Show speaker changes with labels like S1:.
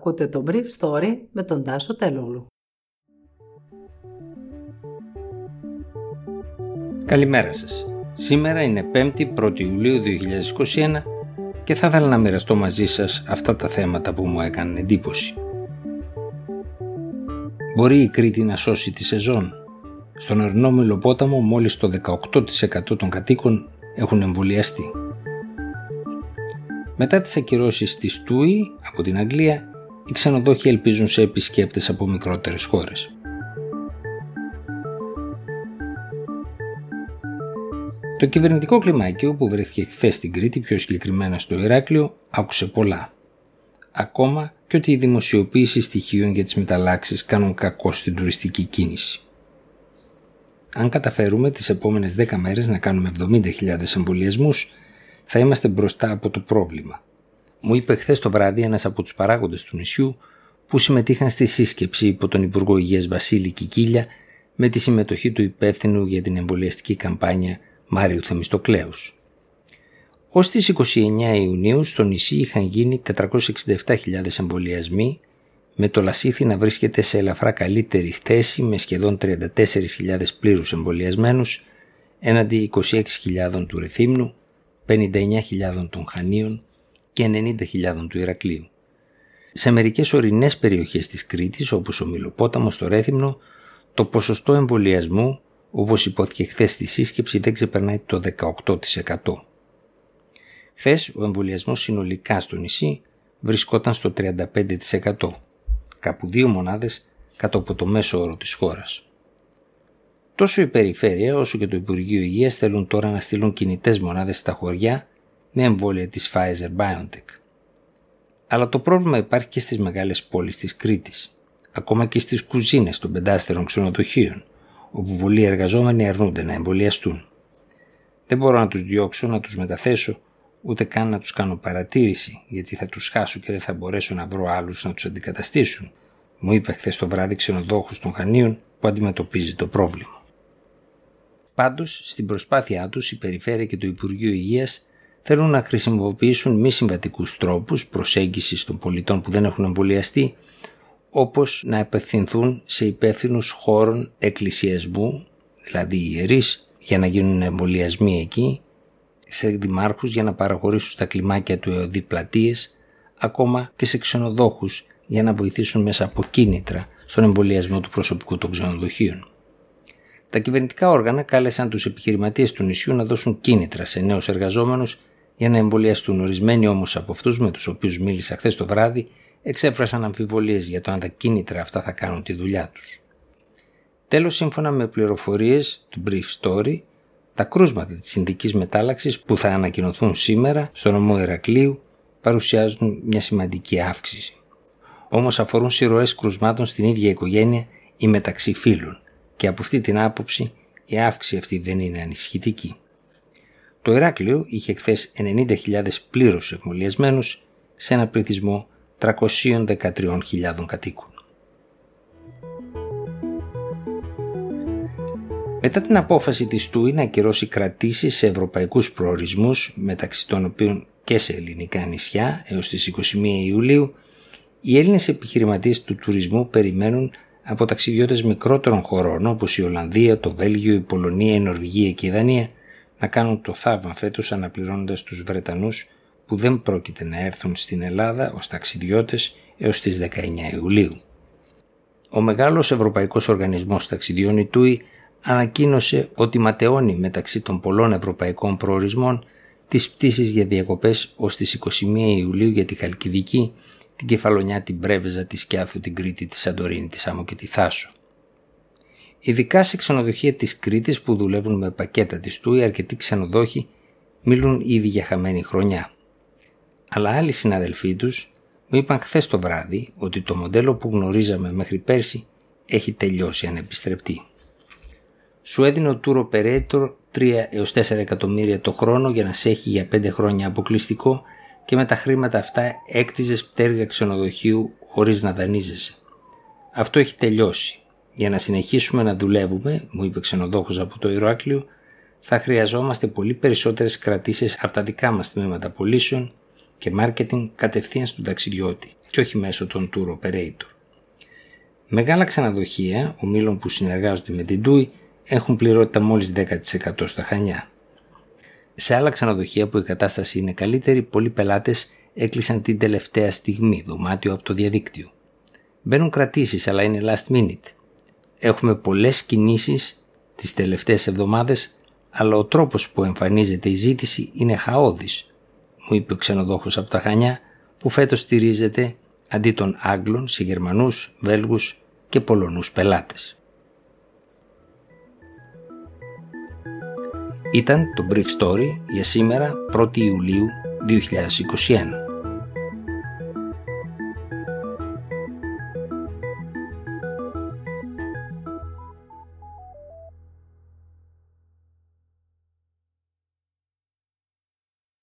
S1: Ακούτε το Brief Story με τον Τάσο Τελούλου.
S2: Καλημέρα σας. Σήμερα είναι 5η 1η Ιουλίου 2021 και θα ήθελα να μοιραστώ μαζί σας αυτά τα θέματα που μου έκαναν εντύπωση. Μπορεί η Κρήτη να σώσει τη σεζόν; Στον Αρνόμιλο πόταμο μόλις το 18% των κατοίκων έχουν εμβολιαστεί. Μετά τις ακυρώσεις της Τούι από την Αγγλία, οι ξενοδόχοι ελπίζουν σε επισκέπτες από μικρότερες χώρες. Το κυβερνητικό κλιμάκιο που βρέθηκε χθες στην Κρήτη, πιο συγκεκριμένα στο Ηράκλειο, άκουσε πολλά. Ακόμα και ότι η δημοσιοποίηση στοιχείων για τις μεταλλάξεις κάνουν κακό στην τουριστική κίνηση. Αν καταφέρουμε τις επόμενες 10 μέρες να κάνουμε 70.000 εμβολιασμούς, θα είμαστε μπροστά από το πρόβλημα. Μου είπε χθες το βράδυ ένας από τους παράγοντες του νησιού που συμμετείχαν στη σύσκεψη υπό τον Υπουργό Υγείας Βασίλη Κικίλια με τη συμμετοχή του υπεύθυνου για την εμβολιαστική καμπάνια Μάριου Θεμιστοκλέους. Ως τις 29 Ιουνίου στο νησί είχαν γίνει 467.000 εμβολιασμοί με το Λασίθι να βρίσκεται σε ελαφρά καλύτερη θέση με σχεδόν 34.000 πλήρους εμβολιασμένους έναντι 26.000 του Ρεθύμνου, 59.000 των Χανίων και 90.000 του Ηρακλείου. Σε μερικές ορεινές περιοχές της Κρήτης όπως ο Μιλοπόταμος στο Ρέθυμνο το ποσοστό εμβολιασμού όπως υπόθηκε χθες στη σύσκεψη δεν ξεπερνάει το 18%. Χθες ο εμβολιασμός συνολικά στο νησί βρισκόταν στο 35%, κάπου δύο μονάδες κάτω από το μέσο όρο της χώρας. Τόσο η περιφέρεια όσο και το Υπουργείο Υγείας θέλουν τώρα να στείλουν κινητές μονάδες στα χωριά με εμβόλια της Pfizer-BioNTech. Αλλά το πρόβλημα υπάρχει και στις μεγάλες πόλεις της Κρήτης, ακόμα και στις κουζίνες των πεντάστερων ξενοδοχείων, όπου πολλοί εργαζόμενοι αρνούνται να εμβολιαστούν. Δεν μπορώ να τους διώξω, να τους μεταθέσω, ούτε καν να τους κάνω παρατήρηση, γιατί θα τους χάσω και δεν θα μπορέσω να βρω άλλους να τους αντικαταστήσουν, μου είπε χθες το βράδυ ξενοδόχους των Χανίων που αντιμετωπίζει το πρόβλημα. Πάντως, στην προσπάθειά τους, η Περιφέρεια και το Υπουργείο Υγείας θέλουν να χρησιμοποιήσουν μη συμβατικούς τρόπους προσέγγισης των πολιτών που δεν έχουν εμβολιαστεί, όπως να απευθυνθούν σε υπεύθυνους χώρων εκκλησιασμού, δηλαδή ιερείς, για να γίνουν εμβολιασμοί εκεί, σε δημάρχους για να παραχωρήσουν στα κλιμάκια του ΕΟΔΗ πλατείες, ακόμα και σε ξενοδόχους για να βοηθήσουν μέσα από κίνητρα στον εμβολιασμό του προσωπικού των ξενοδοχείων. Τα κυβερνητικά όργανα κάλεσαν τους επιχειρηματίες του νησιού να δώσουν κίνητρα σε νέους εργαζόμενους για να εμβολιαστούν. Ορισμένοι όμως από αυτούς με τους οποίους μίλησα χθες το βράδυ εξέφρασαν αμφιβολίες για το αν τα κίνητρα αυτά θα κάνουν τη δουλειά τους. Τέλος, σύμφωνα με πληροφορίες του Brief Story, τα κρούσματα της συνδικής μετάλλαξης που θα ανακοινωθούν σήμερα στο νομό Ηρακλείου παρουσιάζουν μια σημαντική αύξηση. Όμως αφορούν συρροές κρουσμάτων στην ίδια οικογένεια ή μεταξύ φίλων και από αυτή την άποψη η αύξηση αυτή δεν είναι ανησυχητική. Το Ηράκλειο είχε χθες 90.000 πλήρως εμβολιασμένους σε ένα πληθυσμό 313.000 κατοίκων. Μετά την απόφαση της ΤΟΥΗ να ακυρώσει κρατήσεις σε ευρωπαϊκούς προορισμούς, μεταξύ των οποίων και σε ελληνικά νησιά έως τις 21 Ιουλίου, οι Έλληνες επιχειρηματίες του τουρισμού περιμένουν από ταξιδιώτες μικρότερων χωρών όπως η Ολλανδία, το Βέλγιο, η Πολωνία, η Νορβηγία και η Δανία να κάνουν το θαύμα φέτος αναπληρώνοντας τους Βρετανούς που δεν πρόκειται να έρθουν στην Ελλάδα ως ταξιδιώτες έως τις 19 Ιουλίου. Ο μεγάλος Ευρωπαϊκός Οργανισμός Ταξιδιών η ΤΟΥΗ ανακοίνωσε ότι ματαιώνει μεταξύ των πολλών ευρωπαϊκών προορισμών τις πτήσεις για διακοπές ως τις 21 Ιουλίου για τη Χαλκιδική, την Κεφαλονιά, την Πρέβεζα, τη Σκιάθου, την Κρήτη, τη Σαντορίνη, τη Σάμο και τη Θάσο. Ειδικά σε ξενοδοχεία της Κρήτης που δουλεύουν με πακέτα της ΤΟΥΗ αρκετοί ξενοδόχοι μιλούν ήδη για χαμένη χρονιά. Αλλά άλλοι συναδελφοί τους μου είπαν χθες το βράδυ ότι το μοντέλο που γνωρίζαμε μέχρι πέρσι έχει τελειώσει ανεπιστρεπτή σου έδινε ο Tour Operator 3 έως 4 εκατομμύρια το χρόνο για να σε έχει για 5 χρόνια αποκλειστικό και με τα χρήματα αυτά έκτιζες πτέρυγα ξενοδοχείου χωρίς να δανείζεσαι. Αυτό έχει τελειώσει. Για να συνεχίσουμε να δουλεύουμε, μου είπε ξενοδόχος από το Ηράκλειο, θα χρειαζόμαστε πολύ περισσότερες κρατήσεις από τα δικά μας τμήματα πωλήσεων και μάρκετινγκ κατευθείαν στον ταξιδιώτη. και όχι μέσω των tour operator. Μεγάλα ξενοδοχεία, ομίλων που συνεργάζονται με την TUI, έχουν πληρότητα μόλις 10% στα Χανιά. Σε άλλα ξενοδοχεία που η κατάσταση είναι καλύτερη, πολλοί πελάτες έκλεισαν την τελευταία στιγμή δωμάτιο από το διαδίκτυο. Μπαίνουν κρατήσεις αλλά είναι last minute. Έχουμε πολλές κινήσεις τις τελευταίες εβδομάδες αλλά ο τρόπος που εμφανίζεται η ζήτηση είναι χαόδης, μου είπε ο ξενοδόχος από τα Χανιά που φέτος στηρίζεται αντί των Άγγλων σε Γερμανούς, Βέλγους και Πολωνούς πελάτες. Ήταν το Brief Story για σήμερα 1η Ιουλίου 2021.